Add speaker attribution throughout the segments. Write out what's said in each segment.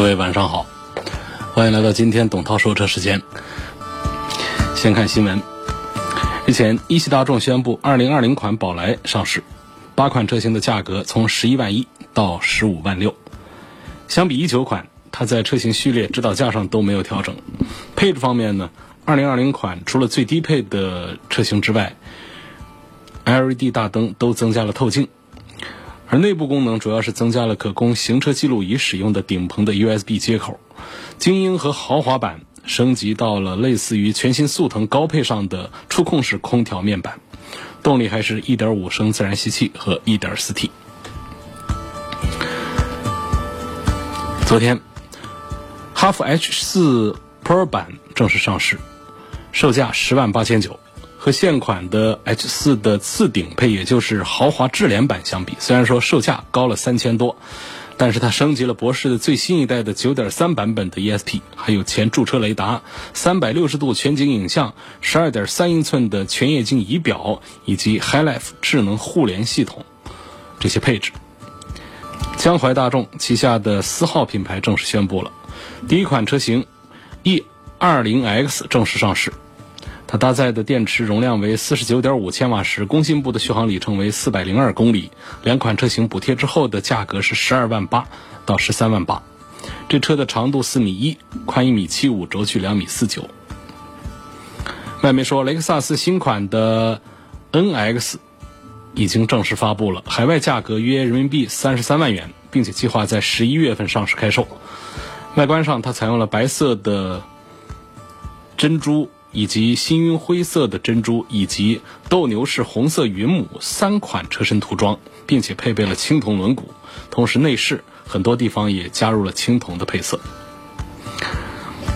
Speaker 1: 各位晚上好，欢迎来到今天董涛说车时间。先看新闻，日前一汽大众宣布2020款宝来上市，八款车型的价格从11万一到15万六。相比19款，它在车型序列、指导价上都没有调整。配置方面呢，2020款除了最低配的车型之外，LED 大灯都增加了透镜。而内部功能主要是增加了可供行车记录仪使用的顶棚的 USB 接口，精英和豪华版升级到了类似于全新速腾高配上的触控式空调面板，动力还是1.5升自然吸气和 1.4T。昨天，哈弗 H4 Pro 版正式上市，售价十万八千九。和现款的 H4 的次顶配，也就是豪华智联版相比，虽然说售价高了三千多，但是它升级了博世的最新一代的9.3版本的 ESP，还有前驻车雷达、360度全景影像、12.3英寸的全液晶仪表以及 HiLife 智能互联系统这些配置。江淮大众旗下的思皓品牌正式宣布了，第一款车型 E20X 正式上市。它搭载的电池容量为四十九点五千瓦时，工信部的续航里程为四百零二公里。两款车型补贴之后的价格是十二万八到十三万八。这车的长度四米一，宽一米七五，轴距两米四九。外媒说，雷克萨斯新款的 NX 已经正式发布了，海外价格约人民币三十三万元，并且计划在十一月份上市开售。外观上，它采用了白色的珍珠。以及星云灰色的珍珠，以及斗牛士红色云母三款车身涂装，并且配备了青铜轮毂，同时内饰很多地方也加入了青铜的配色。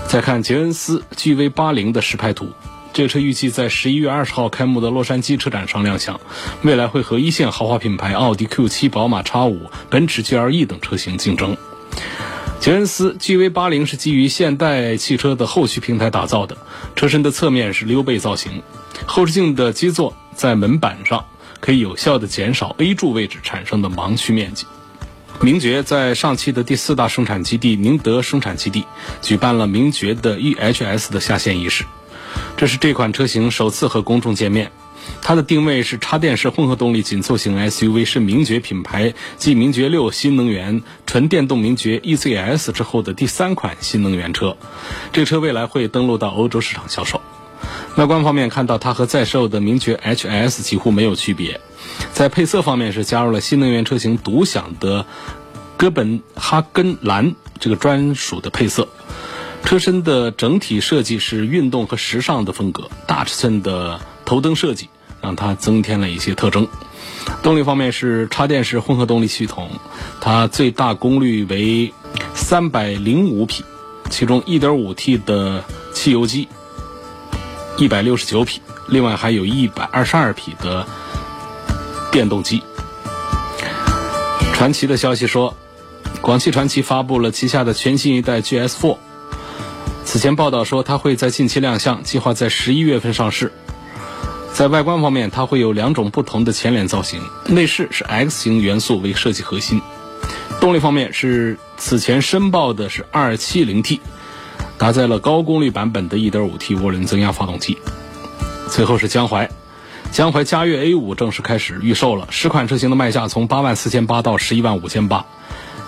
Speaker 1: 再看捷恩斯 GV80 的实拍图，这车预计在十一月二十号开幕的洛杉矶车展上亮相，未来会和一线豪华品牌奥迪 Q7、宝马 X5、奔驰 GLE 等车型竞争。捷恩斯 GV80 是基于现代汽车的后驱平台打造的，车身的侧面是溜背造型，后视镜的基座在门板上，可以有效的减少 A 柱位置产生的盲区面积。名爵在上汽的第四大生产基地宁德生产基地举办了名爵的 EHS 的下线仪式，这是这款车型首次和公众见面。它的定位是插电式混合动力紧凑型 SUV，是名爵品牌继名爵六新能源纯电动名爵 E C S 之后的第三款新能源车。这车未来会登陆到欧洲市场销售。外观方面看到它和在售的名爵 HS 几乎没有区别。在配色方面是加入了新能源车型独享的哥本哈根蓝这个专属的配色。车身的整体设计是运动和时尚的风格，大尺寸的头灯设计。让它增添了一些特征。动力方面是插电式混合动力系统，它最大功率为三百零五匹，其中一点五 T 的汽油机一百六十九匹，另外还有一百二十二匹的电动机。传奇的消息说，广汽传祺发布了旗下的全新一代 GS4。此前报道说，它会在近期亮相，计划在十一月份上市。在外观方面，它会有两种不同的前脸造型。内饰是 X 型元素为设计核心。动力方面是此前申报的是 2.70T，搭载了高功率版本的 1.5T 涡轮增压发动机。最后是江淮，江淮嘉悦 A5 正式开始预售了，十款车型的卖价从8万四千八到11万五千八。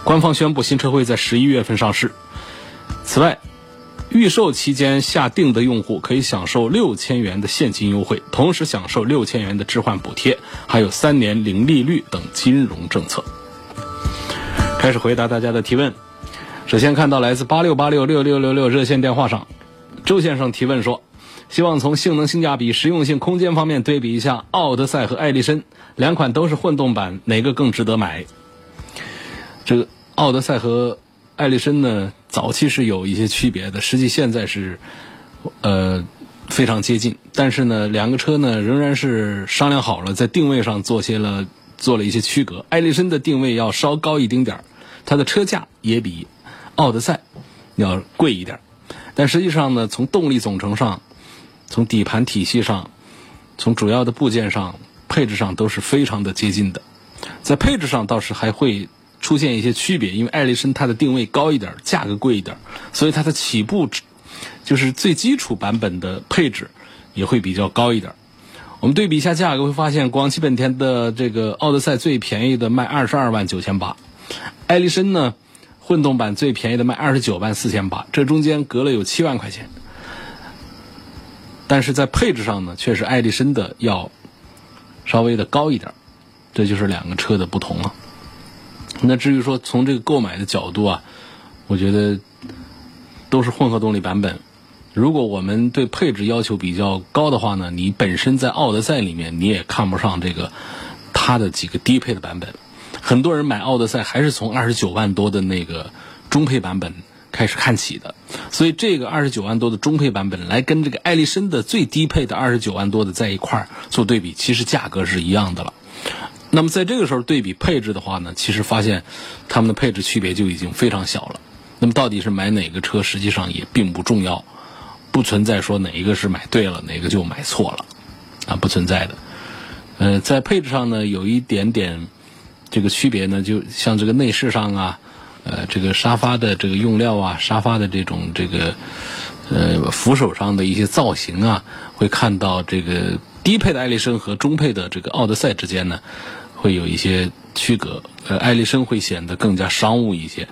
Speaker 1: 官方宣布新车会在十一月份上市。此外，预售期间下定的用户可以享受六千元的现金优惠，同时享受六千元的置换补贴，还有三年零利率等金融政策。开始回答大家的提问。首先看到来自八六八六六六六六热线电话上，周先生提问说：希望从性能、性价比、实用性、空间方面对比一下奥德赛和艾力绅两款都是混动版，哪个更值得买？这个奥德赛和艾力绅呢，早期是有一些区别的，实际现在是呃非常接近，但是呢，两个车呢仍然是商量好了，在定位上做些了做了一些区隔。艾力绅的定位要稍高一丁点儿，它的车价也比奥德赛要贵一点儿，但实际上呢，从动力总成上，从底盘体系上，从主要的部件上，配置上都是非常的接近的。在配置上倒是还会出现一些区别，因为艾力绅它的定位高一点，价格贵一点，所以它的起步就是最基础版本的配置也会比较高一点。我们对比一下价格，会发现广汽本田的这个奥德赛最便宜的卖二十二万九千八，艾力绅呢混动版最便宜的卖二十九万四千八，这中间隔了有七万块钱。但是在配置上呢，却是艾力绅的要稍微的高一点，这就是两个车的不同了。那至于说从这个购买的角度啊，我觉得都是混合动力版本。如果我们对配置要求比较高的话呢，你本身在奥德赛里面你也看不上这个它的几个低配的版本。很多人买奥德赛还是从二十九万多的那个中配版本开始看起的，所以这个二十九万多的中配版本来跟这个艾力绅的最低配的二十九万多的在一块儿做对比，其实价格是一样的了。那么在这个时候对比配置的话呢，其实发现它们的配置区别就已经非常小了。那么到底是买哪个车，实际上也并不重要，不存在说哪一个是买对了，哪个就买错了，啊，不存在的。呃，在配置上呢，有一点点这个区别呢，就像这个内饰上啊，呃，这个沙发的这个用料啊，沙发的这种这个呃扶手上的一些造型啊，会看到这个低配的艾力绅和中配的这个奥德赛之间呢。会有一些区隔，呃，艾力绅会显得更加商务一些，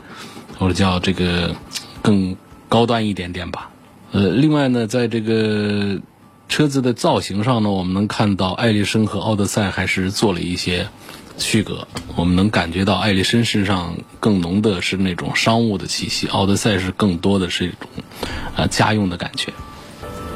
Speaker 1: 或者叫这个更高端一点点吧。呃，另外呢，在这个车子的造型上呢，我们能看到艾力绅和奥德赛还是做了一些区隔。我们能感觉到艾力绅身上更浓的是那种商务的气息，奥德赛是更多的是一种啊家用的感觉。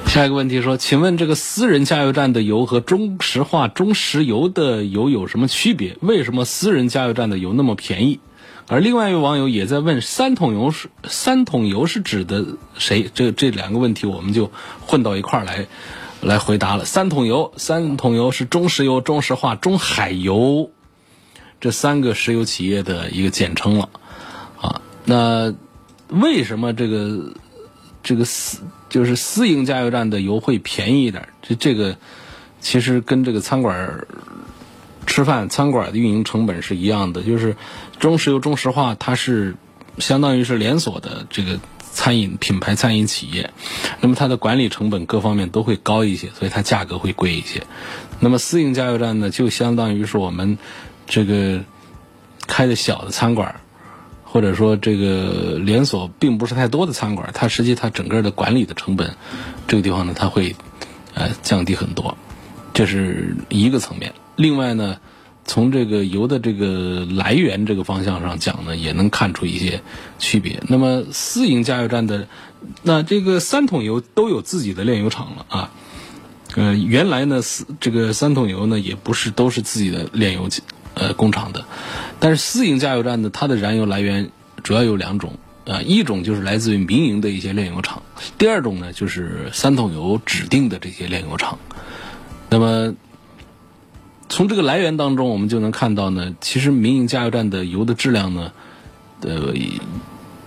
Speaker 1: 下一个问题说，请问这个私人加油站的油和中石化、中石油的油有什么区别？为什么私人加油站的油那么便宜？而另外一位网友也在问，三桶油是三桶油是指的谁？这这两个问题我们就混到一块儿来来回答了。三桶油，三桶油是中石油、中石化、中海油这三个石油企业的一个简称了啊。那为什么这个这个私就是私营加油站的油会便宜一点，这这个其实跟这个餐馆吃饭餐馆的运营成本是一样的。就是中石油、中石化，它是相当于是连锁的这个餐饮品牌餐饮企业，那么它的管理成本各方面都会高一些，所以它价格会贵一些。那么私营加油站呢，就相当于是我们这个开的小的餐馆。或者说，这个连锁并不是太多的餐馆，它实际它整个的管理的成本，这个地方呢，它会呃降低很多，这是一个层面。另外呢，从这个油的这个来源这个方向上讲呢，也能看出一些区别。那么私营加油站的，那这个三桶油都有自己的炼油厂了啊。呃，原来呢，私这个三桶油呢，也不是都是自己的炼油呃工厂的。但是私营加油站呢，它的燃油来源主要有两种，啊，一种就是来自于民营的一些炼油厂，第二种呢就是三桶油指定的这些炼油厂。那么从这个来源当中，我们就能看到呢，其实民营加油站的油的质量呢，呃，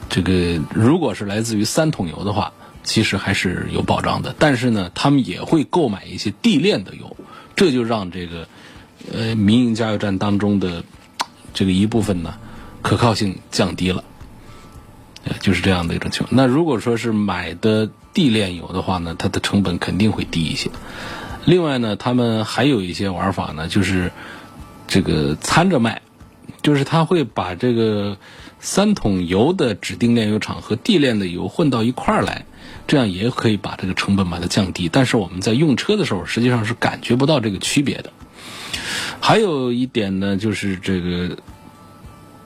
Speaker 1: 这个如果是来自于三桶油的话，其实还是有保障的。但是呢，他们也会购买一些地炼的油，这就让这个呃民营加油站当中的。这个一部分呢，可靠性降低了，呃就是这样的一种情况。那如果说是买的地炼油的话呢，它的成本肯定会低一些。另外呢，他们还有一些玩法呢，就是这个掺着卖，就是他会把这个三桶油的指定炼油厂和地炼的油混到一块儿来，这样也可以把这个成本把它降低。但是我们在用车的时候，实际上是感觉不到这个区别的。还有一点呢，就是这个，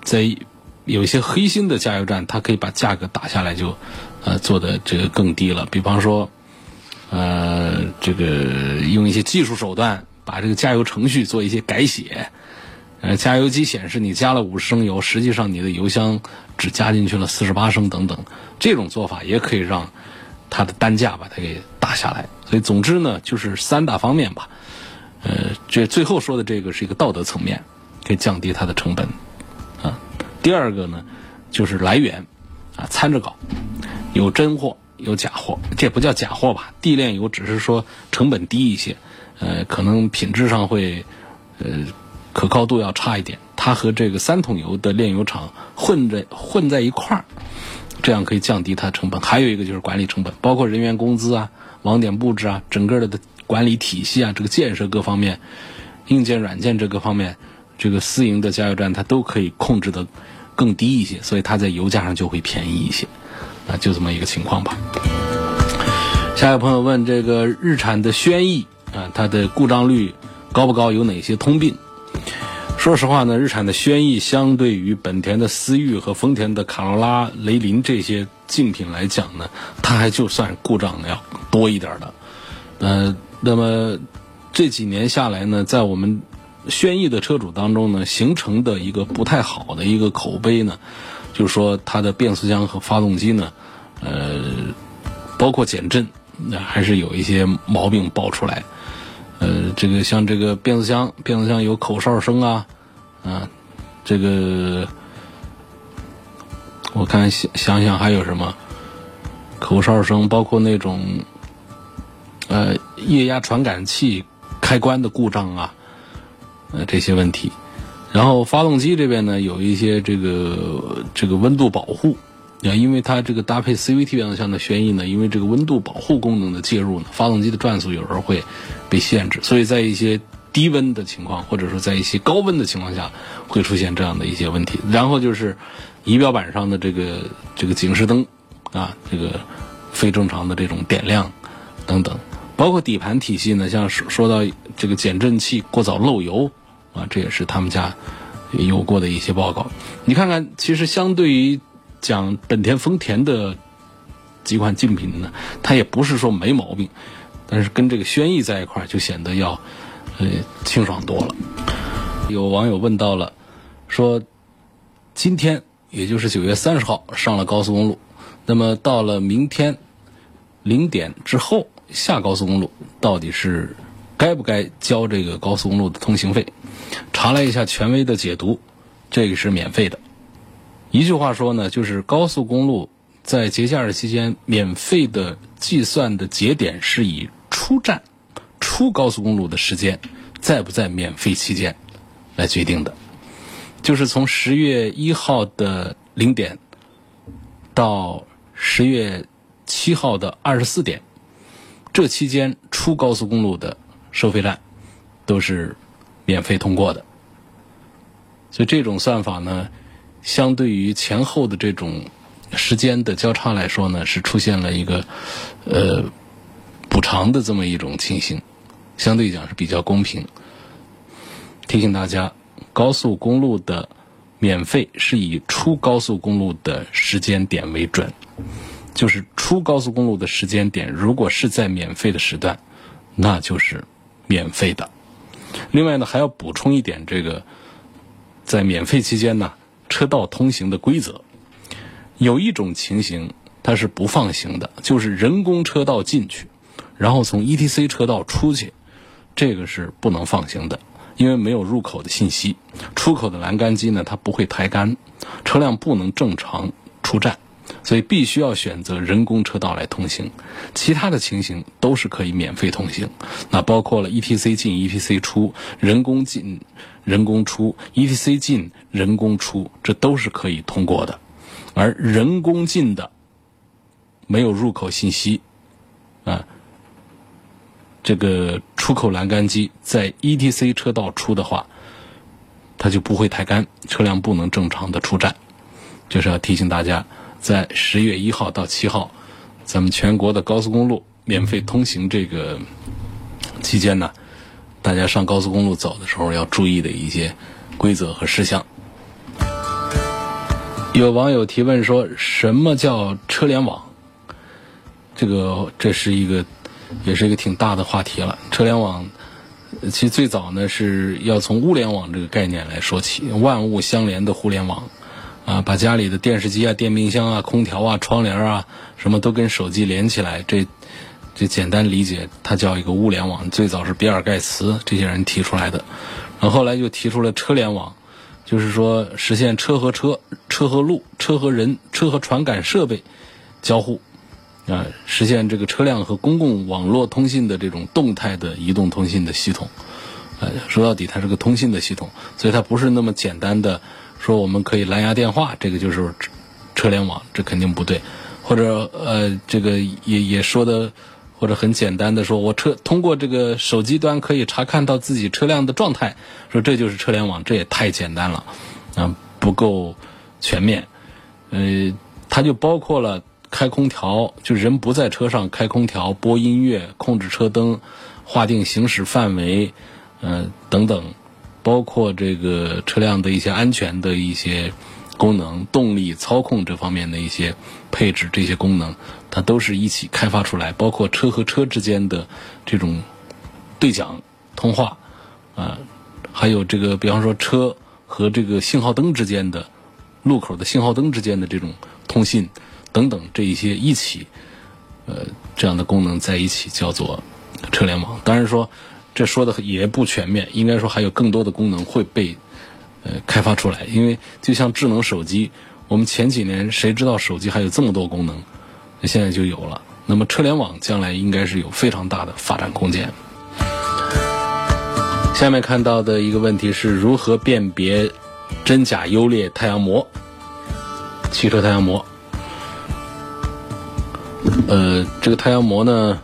Speaker 1: 在有一些黑心的加油站，它可以把价格打下来，就呃做的这个更低了。比方说，呃，这个用一些技术手段把这个加油程序做一些改写。呃，加油机显示你加了五十升油，实际上你的油箱只加进去了四十八升等等，这种做法也可以让它的单价把它给打下来。所以，总之呢，就是三大方面吧。这最后说的这个是一个道德层面，可以降低它的成本啊。第二个呢，就是来源啊，参着搞，有真货有假货，这不叫假货吧？地炼油只是说成本低一些，呃，可能品质上会呃。可靠度要差一点，它和这个三桶油的炼油厂混在混在一块儿，这样可以降低它成本。还有一个就是管理成本，包括人员工资啊、网点布置啊、整个的管理体系啊、这个建设各方面、硬件软件这个方面，这个私营的加油站它都可以控制的更低一些，所以它在油价上就会便宜一些。啊，就这么一个情况吧。下一个朋友问这个日产的轩逸啊，它的故障率高不高？有哪些通病？说实话呢，日产的轩逸相对于本田的思域和丰田的卡罗拉、雷凌这些竞品来讲呢，它还就算故障要多一点的。呃，那么这几年下来呢，在我们轩逸的车主当中呢，形成的一个不太好的一个口碑呢，就是说它的变速箱和发动机呢，呃，包括减震，那还是有一些毛病爆出来。呃，这个像这个变速箱，变速箱有口哨声啊。啊，这个我看想想想还有什么口哨声，包括那种呃液压传感器开关的故障啊，呃这些问题。然后发动机这边呢，有一些这个这个温度保护啊，因为它这个搭配 CVT 变速箱的轩逸呢，因为这个温度保护功能的介入呢，发动机的转速有时候会被限制，所以在一些。低温的情况，或者说在一些高温的情况下，会出现这样的一些问题。然后就是仪表板上的这个这个警示灯啊，这个非正常的这种点亮等等，包括底盘体系呢，像说说到这个减震器过早漏油啊，这也是他们家有过的一些报告。你看看，其实相对于讲本田、丰田的几款竞品呢，它也不是说没毛病，但是跟这个轩逸在一块就显得要。呃，清爽多了。有网友问到了，说今天也就是九月三十号上了高速公路，那么到了明天零点之后下高速公路，到底是该不该交这个高速公路的通行费？查了一下权威的解读，这个是免费的。一句话说呢，就是高速公路在节假日期间免费的计算的节点是以出站。出高速公路的时间，在不在免费期间来决定的，就是从十月一号的零点到十月七号的二十四点，这期间出高速公路的收费站都是免费通过的。所以这种算法呢，相对于前后的这种时间的交叉来说呢，是出现了一个呃补偿的这么一种情形。相对讲是比较公平。提醒大家，高速公路的免费是以出高速公路的时间点为准，就是出高速公路的时间点，如果是在免费的时段，那就是免费的。另外呢，还要补充一点，这个在免费期间呢，车道通行的规则，有一种情形它是不放行的，就是人工车道进去，然后从 ETC 车道出去。这个是不能放行的，因为没有入口的信息，出口的栏杆机呢，它不会抬杆，车辆不能正常出站，所以必须要选择人工车道来通行。其他的情形都是可以免费通行，那包括了 ETC 进、ETC 出、人工进、人工出、ETC 进、人工出，这都是可以通过的。而人工进的没有入口信息，啊。这个出口栏杆机在 ETC 车道出的话，它就不会抬杆，车辆不能正常的出站。就是要提醒大家，在十月一号到七号，咱们全国的高速公路免费通行这个期间呢，大家上高速公路走的时候要注意的一些规则和事项。有网友提问说：“什么叫车联网？”这个这是一个。也是一个挺大的话题了。车联网其实最早呢是要从物联网这个概念来说起，万物相连的互联网啊，把家里的电视机啊、电冰箱啊、空调啊、窗帘啊什么都跟手机连起来，这这简单理解，它叫一个物联网。最早是比尔盖茨这些人提出来的，然后后来又提出了车联网。就是说，实现车和车、车和路、车和人、车和传感设备交互，啊，实现这个车辆和公共网络通信的这种动态的移动通信的系统。呃，说到底，它是个通信的系统，所以它不是那么简单的说我们可以蓝牙电话，这个就是车联网，这肯定不对。或者呃，这个也也说的。或者很简单的说，我车通过这个手机端可以查看到自己车辆的状态，说这就是车联网，这也太简单了，啊，不够全面。呃，它就包括了开空调，就人不在车上开空调、播音乐、控制车灯、划定行驶范围，呃等等，包括这个车辆的一些安全的一些功能、动力操控这方面的一些配置，这些功能。它都是一起开发出来，包括车和车之间的这种对讲通话，啊，还有这个，比方说车和这个信号灯之间的路口的信号灯之间的这种通信等等，这一些一起，呃，这样的功能在一起叫做车联网。当然说，这说的也不全面，应该说还有更多的功能会被呃开发出来。因为就像智能手机，我们前几年谁知道手机还有这么多功能？现在就有了。那么车联网将来应该是有非常大的发展空间。下面看到的一个问题是如何辨别真假优劣太阳膜？汽车太阳膜。呃，这个太阳膜呢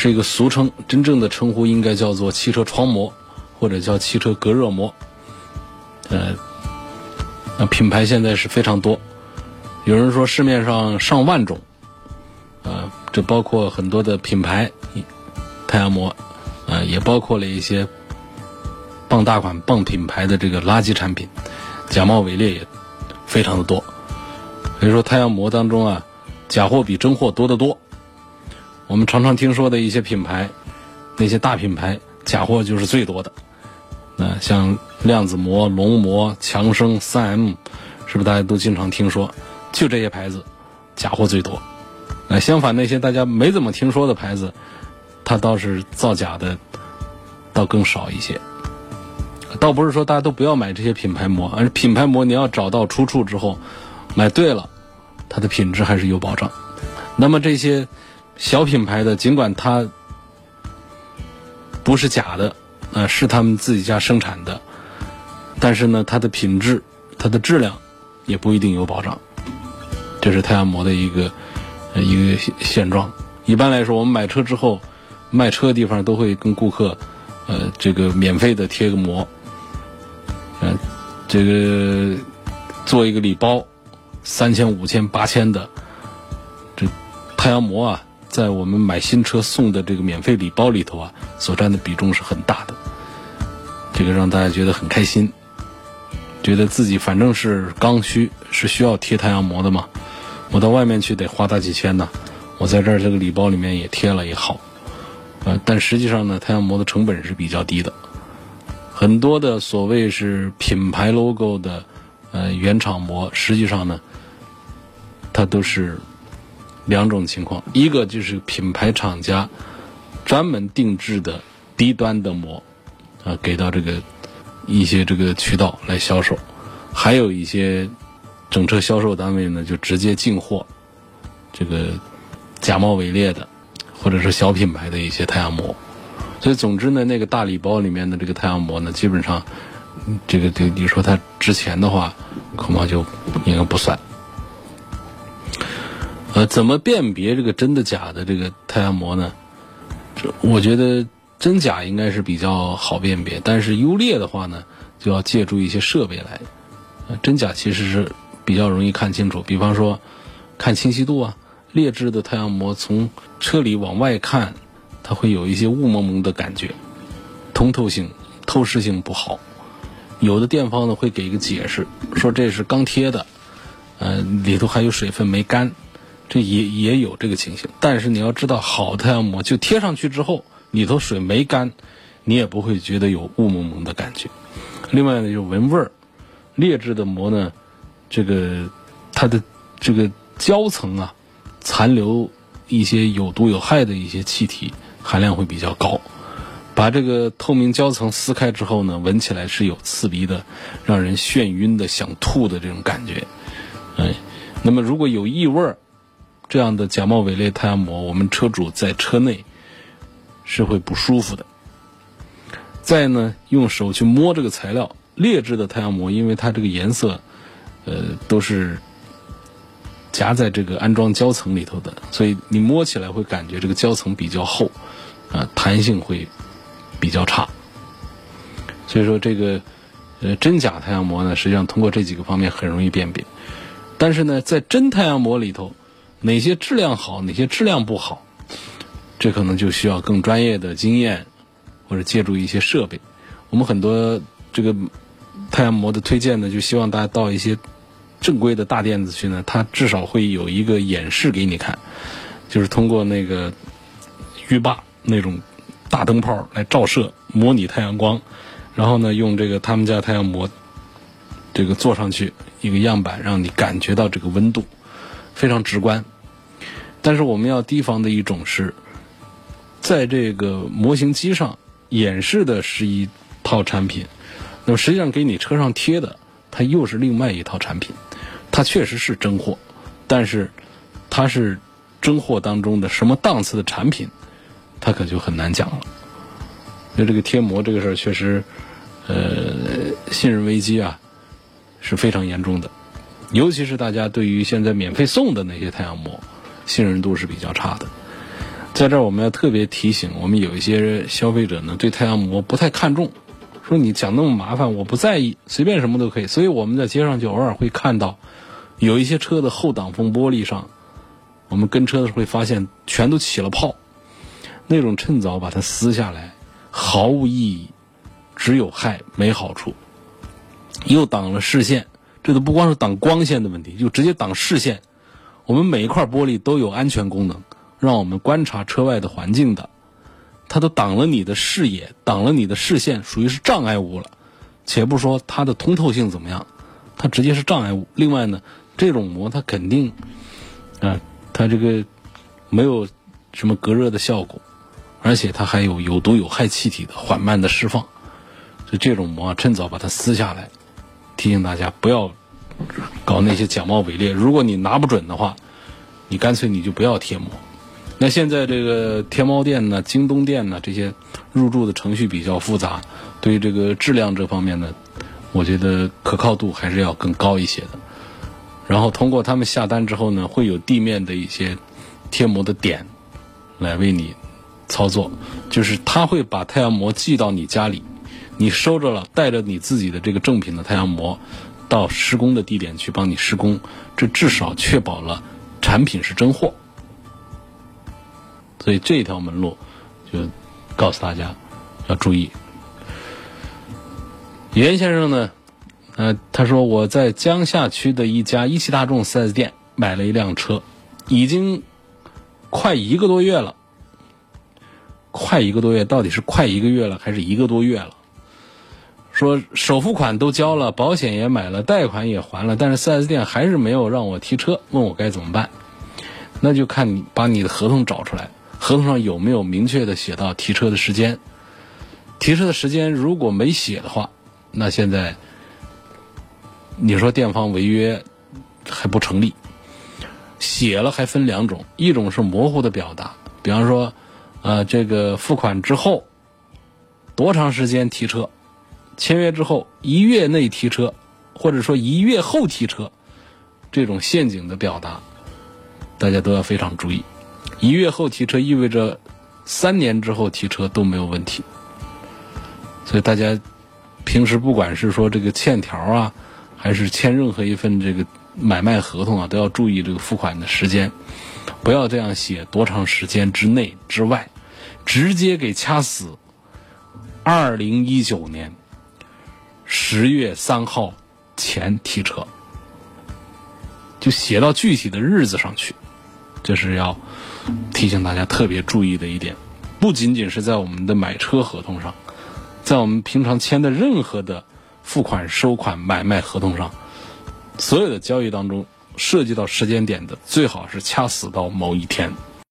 Speaker 1: 是一个俗称，真正的称呼应该叫做汽车窗膜或者叫汽车隔热膜。呃，那品牌现在是非常多，有人说市面上上万种。呃，这包括很多的品牌太阳膜，呃，也包括了一些傍大款、傍品牌的这个垃圾产品，假冒伪劣也非常的多。所以说，太阳膜当中啊，假货比真货多得多。我们常常听说的一些品牌，那些大品牌假货就是最多的。那像量子膜、龙膜、强生、三 M，是不是大家都经常听说？就这些牌子，假货最多。那相反，那些大家没怎么听说的牌子，它倒是造假的，倒更少一些。倒不是说大家都不要买这些品牌膜，而品牌膜你要找到出处之后，买对了，它的品质还是有保障。那么这些小品牌的，尽管它不是假的，呃，是他们自己家生产的，但是呢，它的品质、它的质量也不一定有保障。这是太阳膜的一个。一个现现状，一般来说，我们买车之后，卖车的地方都会跟顾客，呃，这个免费的贴个膜，嗯，这个做一个礼包，三千、五千、八千的，这太阳膜啊，在我们买新车送的这个免费礼包里头啊，所占的比重是很大的，这个让大家觉得很开心，觉得自己反正是刚需，是需要贴太阳膜的嘛。我到外面去得花大几千呢，我在这儿这个礼包里面也贴了也好，呃，但实际上呢，太阳膜的成本是比较低的，很多的所谓是品牌 logo 的呃原厂膜，实际上呢，它都是两种情况，一个就是品牌厂家专门定制的低端的膜，啊，给到这个一些这个渠道来销售，还有一些。整车销售单位呢，就直接进货，这个假冒伪劣的，或者是小品牌的一些太阳膜。所以，总之呢，那个大礼包里面的这个太阳膜呢，基本上，这个就你说它值钱的话，恐怕就应该不算。呃，怎么辨别这个真的假的这个太阳膜呢？这我觉得真假应该是比较好辨别，但是优劣的话呢，就要借助一些设备来。呃真假其实是。比较容易看清楚，比方说，看清晰度啊，劣质的太阳膜从车里往外看，它会有一些雾蒙蒙的感觉，通透性、透视性不好。有的店方呢会给一个解释，说这是刚贴的，呃，里头还有水分没干，这也也有这个情形。但是你要知道，好太阳膜就贴上去之后，里头水没干，你也不会觉得有雾蒙蒙的感觉。另外呢，就闻味儿，劣质的膜呢，这个它的这个胶层啊，残留一些有毒有害的一些气体含量会比较高。把这个透明胶层撕开之后呢，闻起来是有刺鼻的，让人眩晕的、想吐的这种感觉。哎，那么如果有异味儿，这样的假冒伪劣太阳膜，我们车主在车内是会不舒服的。再呢，用手去摸这个材料，劣质的太阳膜，因为它这个颜色，呃，都是夹在这个安装胶层里头的，所以你摸起来会感觉这个胶层比较厚，啊，弹性会比较差。所以说这个呃真假太阳膜呢，实际上通过这几个方面很容易辨别。但是呢，在真太阳膜里头，哪些质量好，哪些质量不好，这可能就需要更专业的经验。或者借助一些设备，我们很多这个太阳膜的推荐呢，就希望大家到一些正规的大店子去呢，它至少会有一个演示给你看，就是通过那个浴霸那种大灯泡来照射，模拟太阳光，然后呢，用这个他们家太阳膜这个做上去一个样板，让你感觉到这个温度非常直观。但是我们要提防的一种是，在这个模型机上。演示的是一套产品，那么实际上给你车上贴的，它又是另外一套产品。它确实是真货，但是它是真货当中的什么档次的产品，它可就很难讲了。那这个贴膜这个事儿，确实，呃，信任危机啊是非常严重的。尤其是大家对于现在免费送的那些太阳膜，信任度是比较差的。在这儿，我们要特别提醒，我们有一些消费者呢，对太阳膜不太看重，说你讲那么麻烦，我不在意，随便什么都可以。所以我们在街上就偶尔会看到，有一些车的后挡风玻璃上，我们跟车的时候会发现全都起了泡，那种趁早把它撕下来，毫无意义，只有害没好处，又挡了视线，这都不光是挡光线的问题，就直接挡视线。我们每一块玻璃都有安全功能。让我们观察车外的环境的，它都挡了你的视野，挡了你的视线，属于是障碍物了。且不说它的通透性怎么样，它直接是障碍物。另外呢，这种膜它肯定啊，它这个没有什么隔热的效果，而且它还有有毒有害气体的缓慢的释放。所以这种膜趁早把它撕下来，提醒大家不要搞那些假冒伪劣。如果你拿不准的话，你干脆你就不要贴膜。那现在这个天猫店呢、京东店呢，这些入驻的程序比较复杂，对于这个质量这方面呢，我觉得可靠度还是要更高一些的。然后通过他们下单之后呢，会有地面的一些贴膜的点来为你操作，就是他会把太阳膜寄到你家里，你收着了，带着你自己的这个正品的太阳膜到施工的地点去帮你施工，这至少确保了产品是真货。所以这条门路，就告诉大家要注意。袁先生呢，呃，他说我在江夏区的一家一汽大众 4S 店买了一辆车，已经快一个多月了。快一个多月，到底是快一个月了还是一个多月了？说首付款都交了，保险也买了，贷款也还了，但是 4S 店还是没有让我提车，问我该怎么办？那就看你把你的合同找出来。合同上有没有明确的写到提车的时间？提车的时间如果没写的话，那现在你说店方违约还不成立。写了还分两种，一种是模糊的表达，比方说，呃，这个付款之后多长时间提车，签约之后一月内提车，或者说一月后提车，这种陷阱的表达，大家都要非常注意。一月后提车意味着三年之后提车都没有问题，所以大家平时不管是说这个欠条啊，还是签任何一份这个买卖合同啊，都要注意这个付款的时间，不要这样写多长时间之内之外，直接给掐死。二零一九年十月三号前提车，就写到具体的日子上去。这是要提醒大家特别注意的一点。不仅仅是在我们的买车合同上，在我们平常签的任何的付款、收款、买卖合同上，所有的交易当中涉及到时间点的，最好是掐死到某一天。